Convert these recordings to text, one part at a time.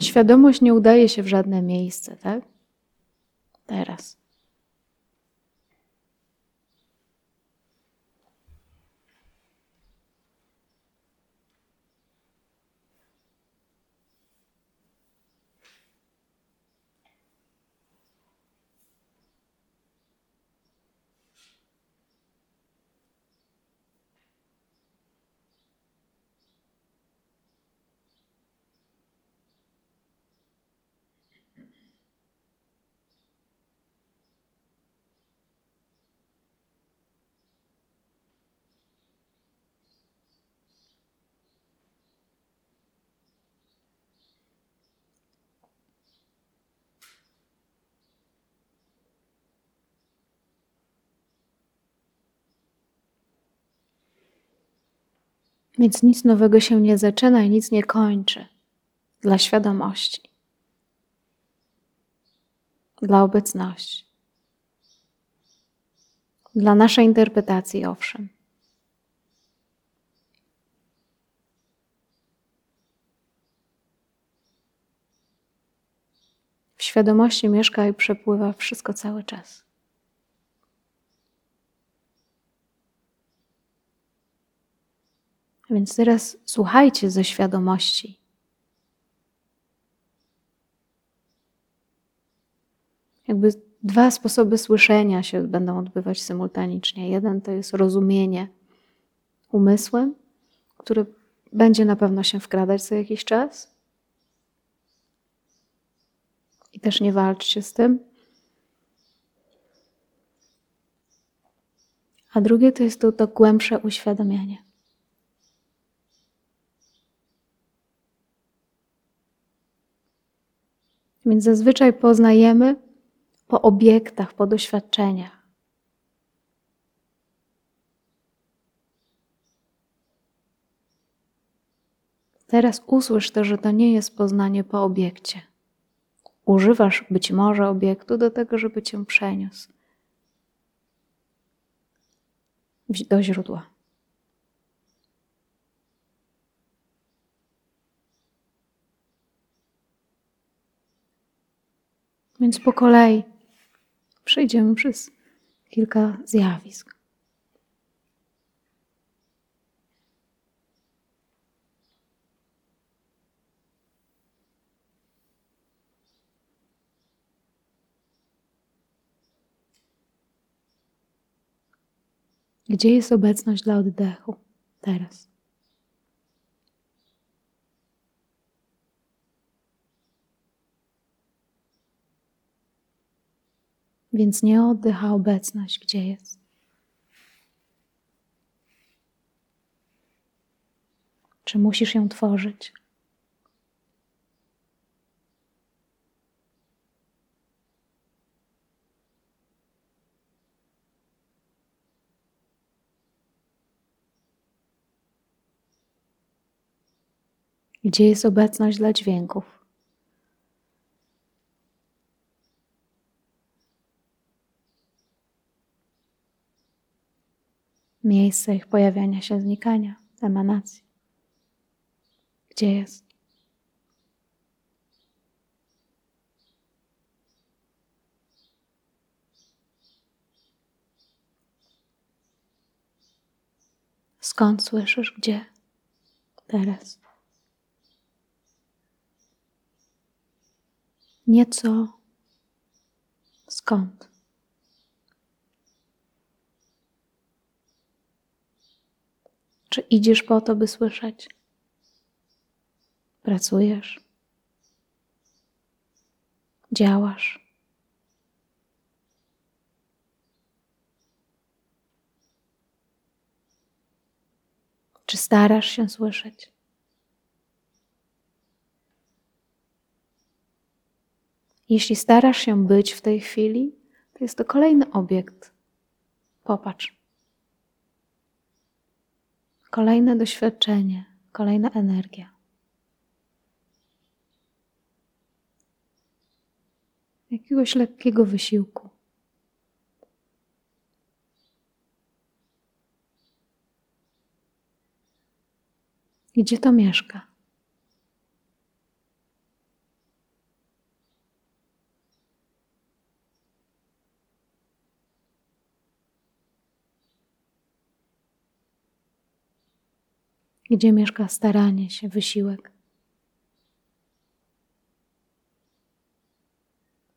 Świadomość nie udaje się w żadne miejsce, tak? Teraz. Więc nic nowego się nie zaczyna i nic nie kończy dla świadomości, dla obecności, dla naszej interpretacji, owszem. W świadomości mieszka i przepływa wszystko cały czas. Więc teraz słuchajcie ze świadomości. Jakby dwa sposoby słyszenia się będą odbywać symultanicznie. Jeden to jest rozumienie umysłem, które będzie na pewno się wkradać co jakiś czas. I też nie walczcie z tym. A drugie to jest to, to głębsze uświadomienie. Więc zazwyczaj poznajemy po obiektach, po doświadczeniach. Teraz usłysz to, że to nie jest poznanie po obiekcie. Używasz być może obiektu do tego, żeby cię przeniósł do źródła. Więc po kolei przejdziemy przez kilka zjawisk. Gdzie jest obecność dla oddechu teraz? Więc nie oddycha obecność, gdzie jest. Czy musisz ją tworzyć? Gdzie jest obecność dla dźwięków? Miejsce ich pojawiania się, znikania, emanacji. Gdzie jest? Skąd słyszysz? Gdzie? Teraz. Nieco. Skąd? Czy idziesz po to, by słyszeć? Pracujesz? Działasz? Czy starasz się słyszeć? Jeśli starasz się być w tej chwili, to jest to kolejny obiekt. Popatrz. Kolejne doświadczenie, kolejna energia. jakiegoś lekkiego wysiłku. Gdzie to mieszka? Gdzie mieszka staranie się, wysiłek?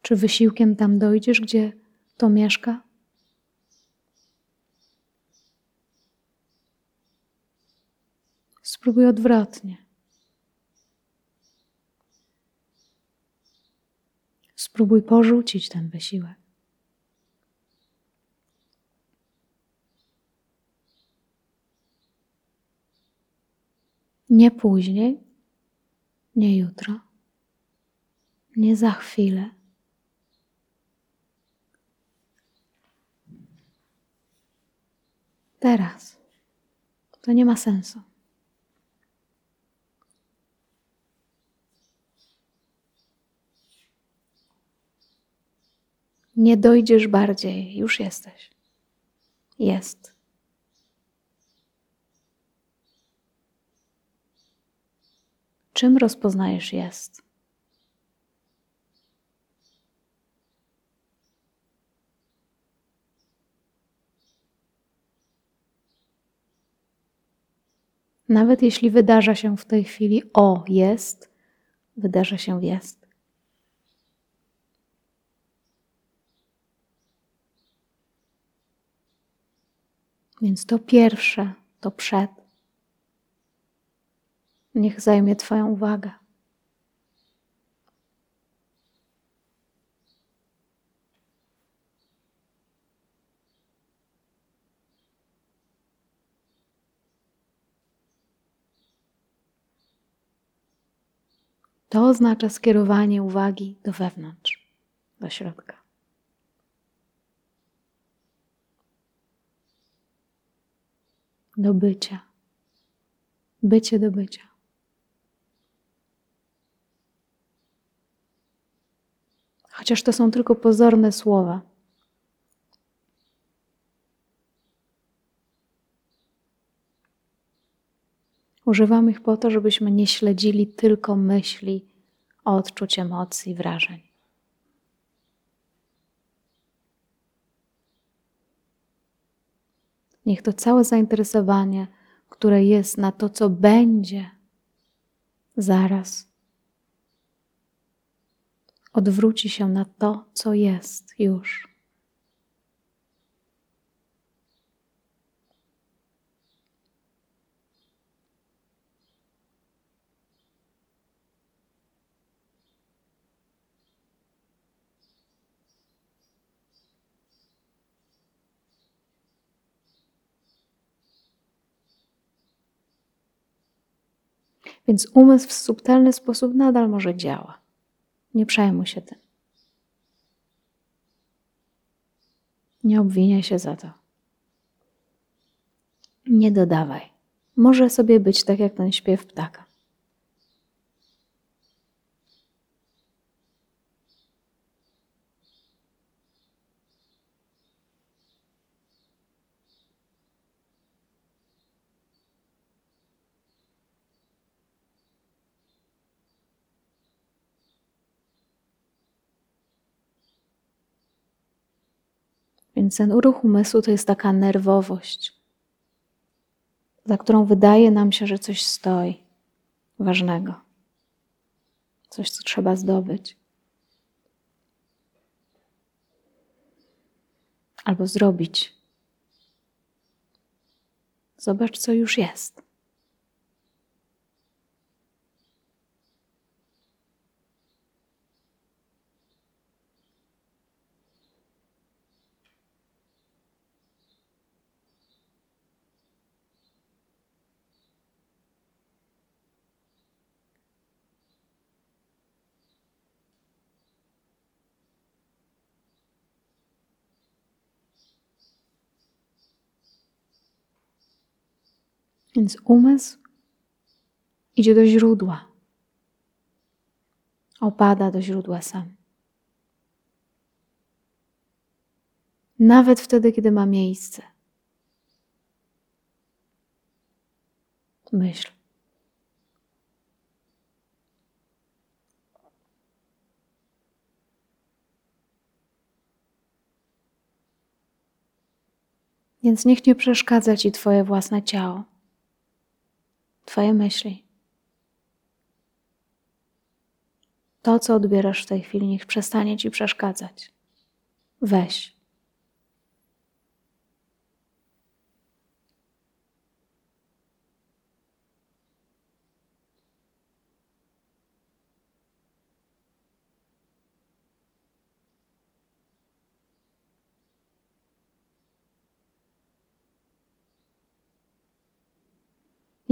Czy wysiłkiem tam dojdziesz, gdzie to mieszka? Spróbuj odwrotnie. Spróbuj porzucić ten wysiłek. Nie później, nie jutro, nie za chwilę. Teraz. To nie ma sensu. Nie dojdziesz bardziej, już jesteś. Jest. Czym rozpoznajesz jest? Nawet jeśli wydarza się w tej chwili o jest, wydarza się jest. Więc to pierwsze, to przed. Niech zajmie Twoją uwagę. To oznacza skierowanie uwagi do wewnątrz, do środka. Do bycia. Bycie do bycia. Chociaż to są tylko pozorne słowa. Używam ich po to, żebyśmy nie śledzili tylko myśli, odczuć, emocji, wrażeń. Niech to całe zainteresowanie, które jest na to, co będzie zaraz, odwróci się na to, co jest już. Więc umysł w subtelny sposób nadal może działa. Nie przejmuj się tym. Nie obwiniaj się za to. Nie dodawaj. Może sobie być tak jak ten śpiew ptaka. Więc ten uruch umysłu to jest taka nerwowość, za którą wydaje nam się, że coś stoi ważnego, coś, co trzeba zdobyć. Albo zrobić. Zobacz, co już jest. Więc umysł idzie do źródła. Opada do źródła sam. nawet wtedy, kiedy ma miejsce. Myśl. Więc niech nie przeszkadza ci Twoje własne ciało, Twoje myśli. To, co odbierasz w tej chwili, niech przestanie ci przeszkadzać. Weź.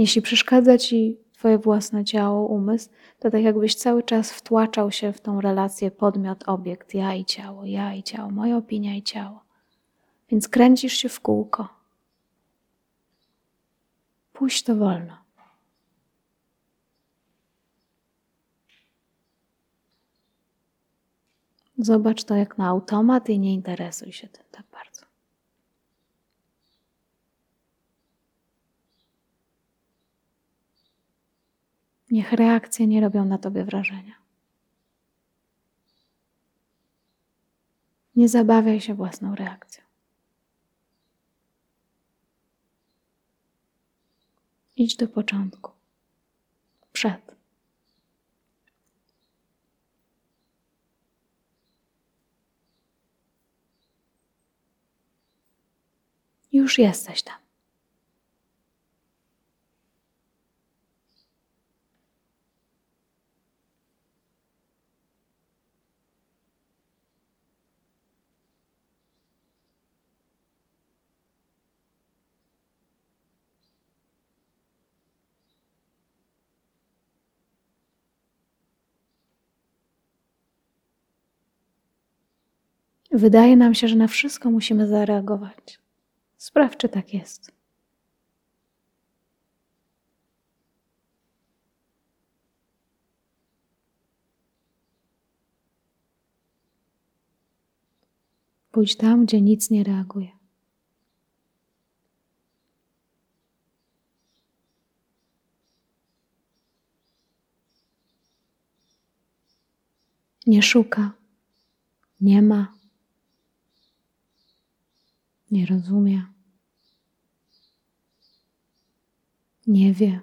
Jeśli przeszkadza ci Twoje własne ciało, umysł, to tak jakbyś cały czas wtłaczał się w tą relację podmiot, obiekt, ja i ciało, ja i ciało, moja opinia i ciało. Więc kręcisz się w kółko. Puść to wolno. Zobacz to jak na automat i nie interesuj się tym tak Niech reakcje nie robią na tobie wrażenia. Nie zabawiaj się własną reakcją. Idź do początku. Przed. Już jesteś tam. Wydaje nam się, że na wszystko musimy zareagować. Sprawdź, czy tak jest. Pójdź tam, gdzie nic nie reaguje. Nie szuka, nie ma nie rozumie, nie wie.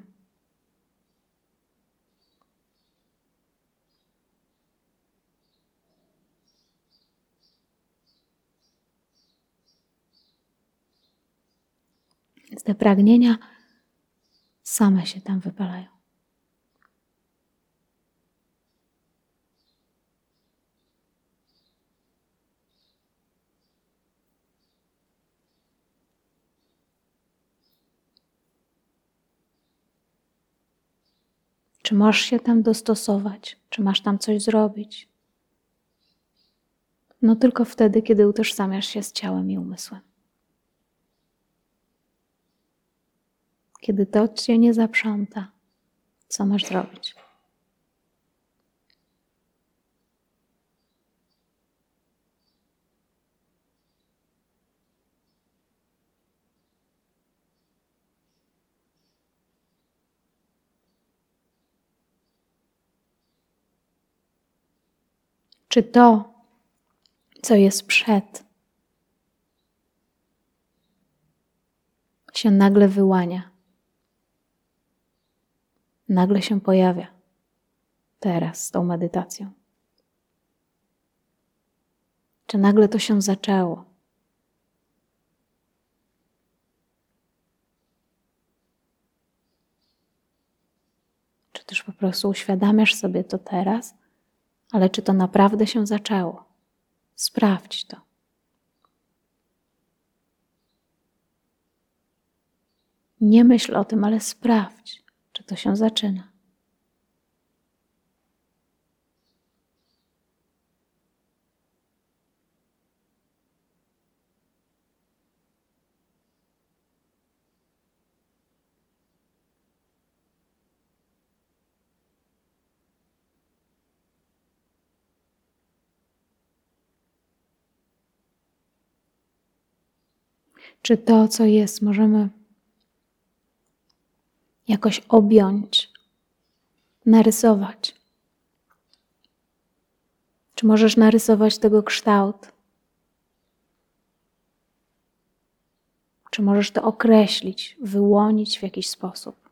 Te pragnienia same się tam wypalają. Czy masz się tam dostosować? Czy masz tam coś zrobić? No tylko wtedy, kiedy utożsamiasz się z ciałem i umysłem. Kiedy to cię nie zaprząta, co masz zrobić? Czy to, co jest przed, się nagle wyłania, nagle się pojawia teraz z tą medytacją? Czy nagle to się zaczęło? Czy też po prostu uświadamiasz sobie to teraz? Ale czy to naprawdę się zaczęło? Sprawdź to. Nie myśl o tym, ale sprawdź, czy to się zaczyna. Czy to, co jest, możemy jakoś objąć, narysować? Czy możesz narysować tego kształt? Czy możesz to określić, wyłonić w jakiś sposób?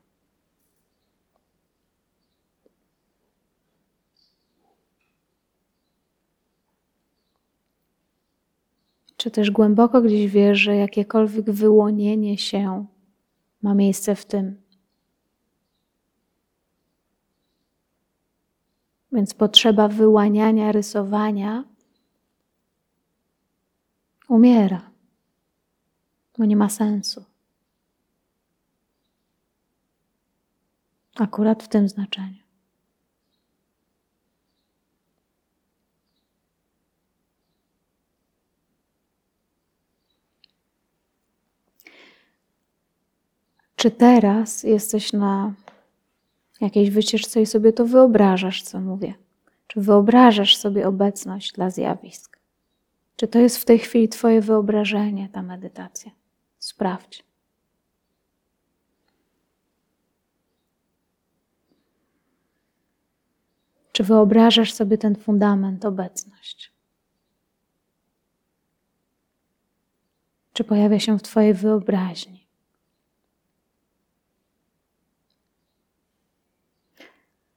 Czy też głęboko gdzieś wiesz, że jakiekolwiek wyłonienie się ma miejsce w tym? Więc potrzeba wyłaniania, rysowania umiera, bo nie ma sensu. Akurat w tym znaczeniu. Czy teraz jesteś na jakiejś wycieczce i sobie to wyobrażasz, co mówię? Czy wyobrażasz sobie obecność dla zjawisk? Czy to jest w tej chwili Twoje wyobrażenie, ta medytacja? Sprawdź. Czy wyobrażasz sobie ten fundament, obecność? Czy pojawia się w Twojej wyobraźni?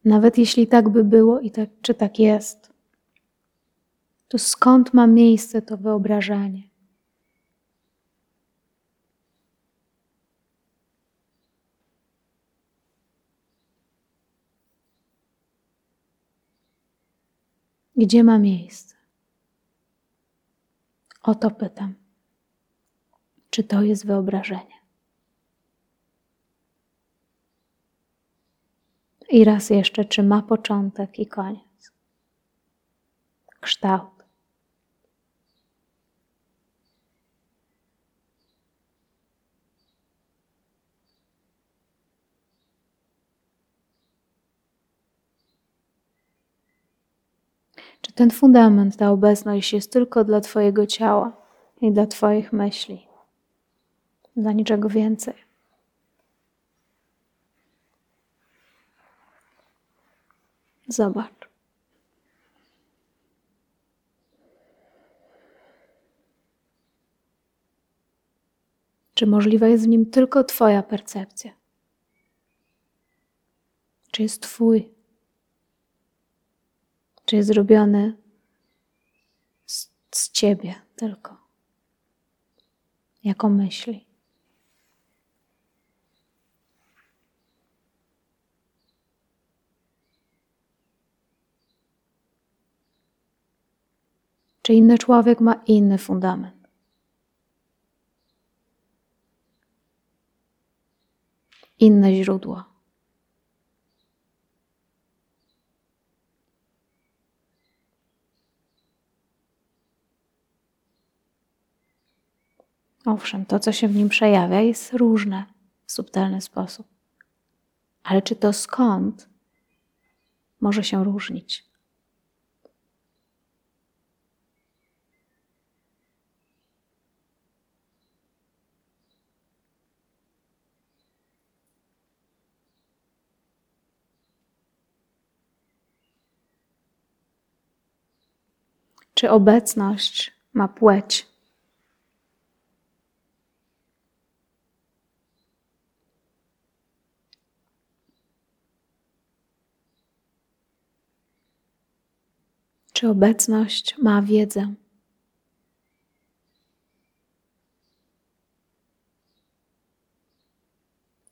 Nawet jeśli tak by było i tak, czy tak jest, to skąd ma miejsce to wyobrażanie? Gdzie ma miejsce? O to pytam. Czy to jest wyobrażenie? I raz jeszcze, czy ma początek i koniec? Kształt. Czy ten fundament, ta obecność jest tylko dla Twojego ciała i dla Twoich myśli? Dla niczego więcej. Zobacz. Czy możliwa jest w nim tylko Twoja percepcja? Czy jest Twój? Czy jest zrobiony z, z Ciebie tylko? Jako myśli? Czy inny człowiek ma inny fundament. Inne źródło. Owszem, to, co się w nim przejawia, jest różne w subtelny sposób. Ale czy to skąd może się różnić? Czy obecność ma płeć? Czy obecność ma wiedzę?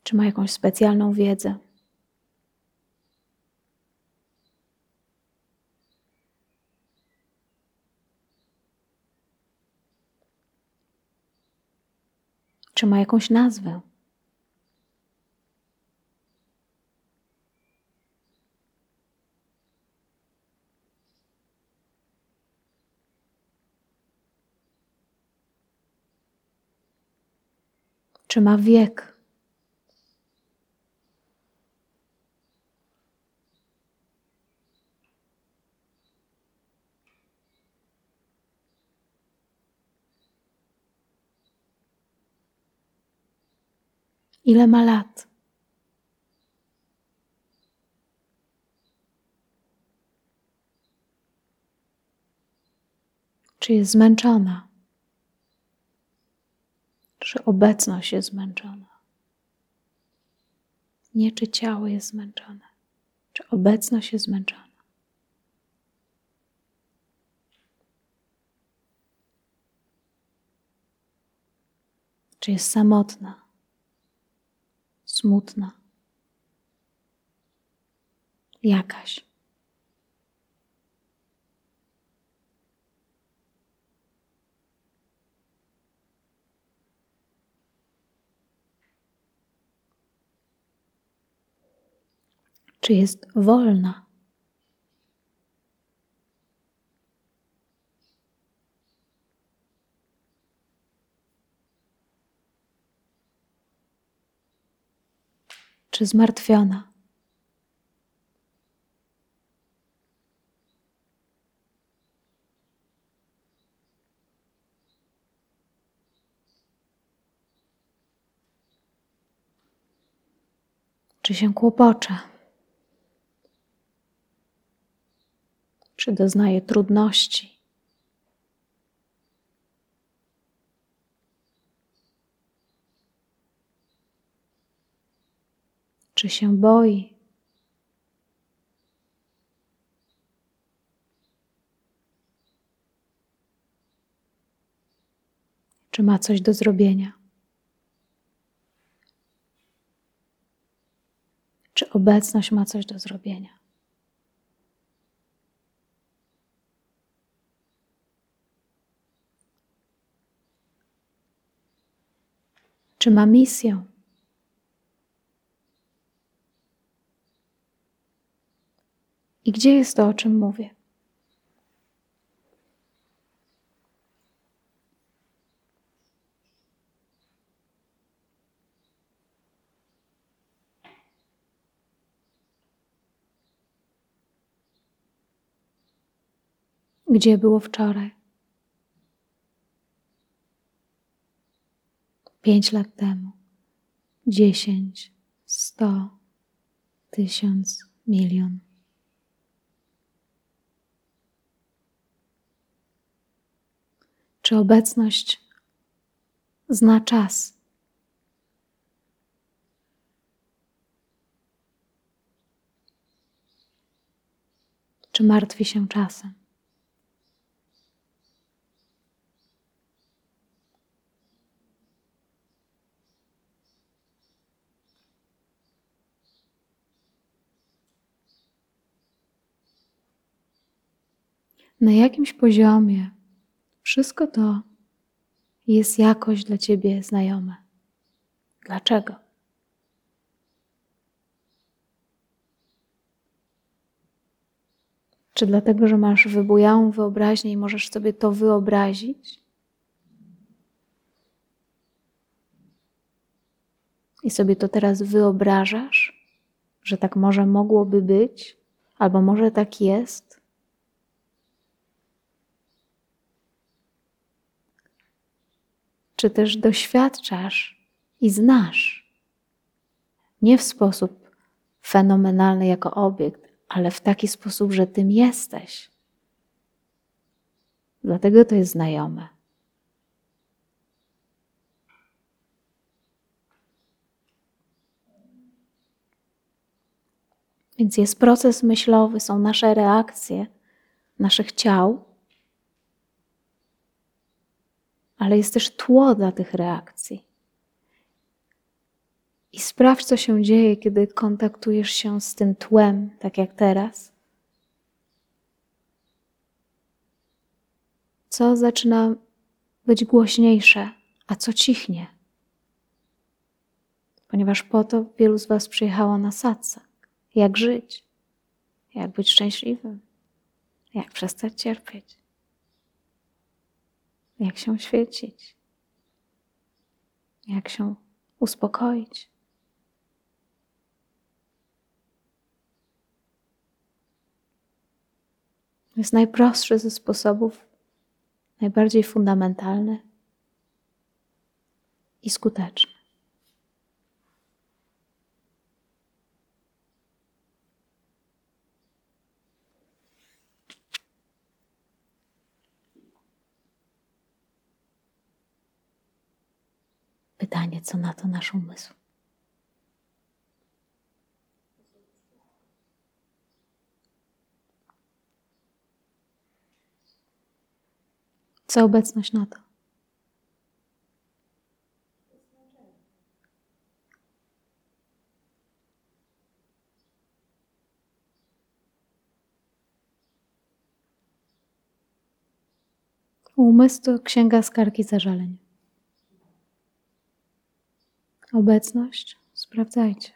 Czy ma jakąś specjalną wiedzę? Czy ma jakąś nazwę? Czy ma wiek? Ile ma lat? Czy jest zmęczona? Czy obecność jest zmęczona? Nie, czy ciało jest zmęczone, czy obecność jest zmęczona. Czy jest samotna, smutna, jakaś. Czy jest wolna? Czy zmartwiona? Czy się kłopocze? Czy doznaje trudności? Czy się boi? Czy ma coś do zrobienia? Czy obecność ma coś do zrobienia? Czy ma misję? I gdzie jest to, o czym mówię? Gdzie było wczoraj? Pięć lat temu, dziesięć, sto, tysiąc, milion. Czy obecność zna czas? Czy martwi się czasem? Na jakimś poziomie wszystko to jest jakoś dla ciebie znajome. Dlaczego? Czy dlatego, że masz wybujałą wyobraźnię i możesz sobie to wyobrazić? I sobie to teraz wyobrażasz, że tak może mogłoby być, albo może tak jest? Czy też doświadczasz i znasz? Nie w sposób fenomenalny jako obiekt, ale w taki sposób, że tym jesteś. Dlatego to jest znajome. Więc jest proces myślowy, są nasze reakcje naszych ciał, ale jest też tło dla tych reakcji. I sprawdź, co się dzieje, kiedy kontaktujesz się z tym tłem, tak jak teraz. Co zaczyna być głośniejsze, a co cichnie. Ponieważ po to wielu z Was przyjechało na sadce. Jak żyć, jak być szczęśliwym, jak przestać cierpieć, jak się świecić, jak się uspokoić. To jest najprostszy ze sposobów, najbardziej fundamentalny i skuteczny. Pytanie, co na to nasz umysł? Co obecność na to? Umysł to księga skarg i zażaleń. Obecność sprawdzajcie.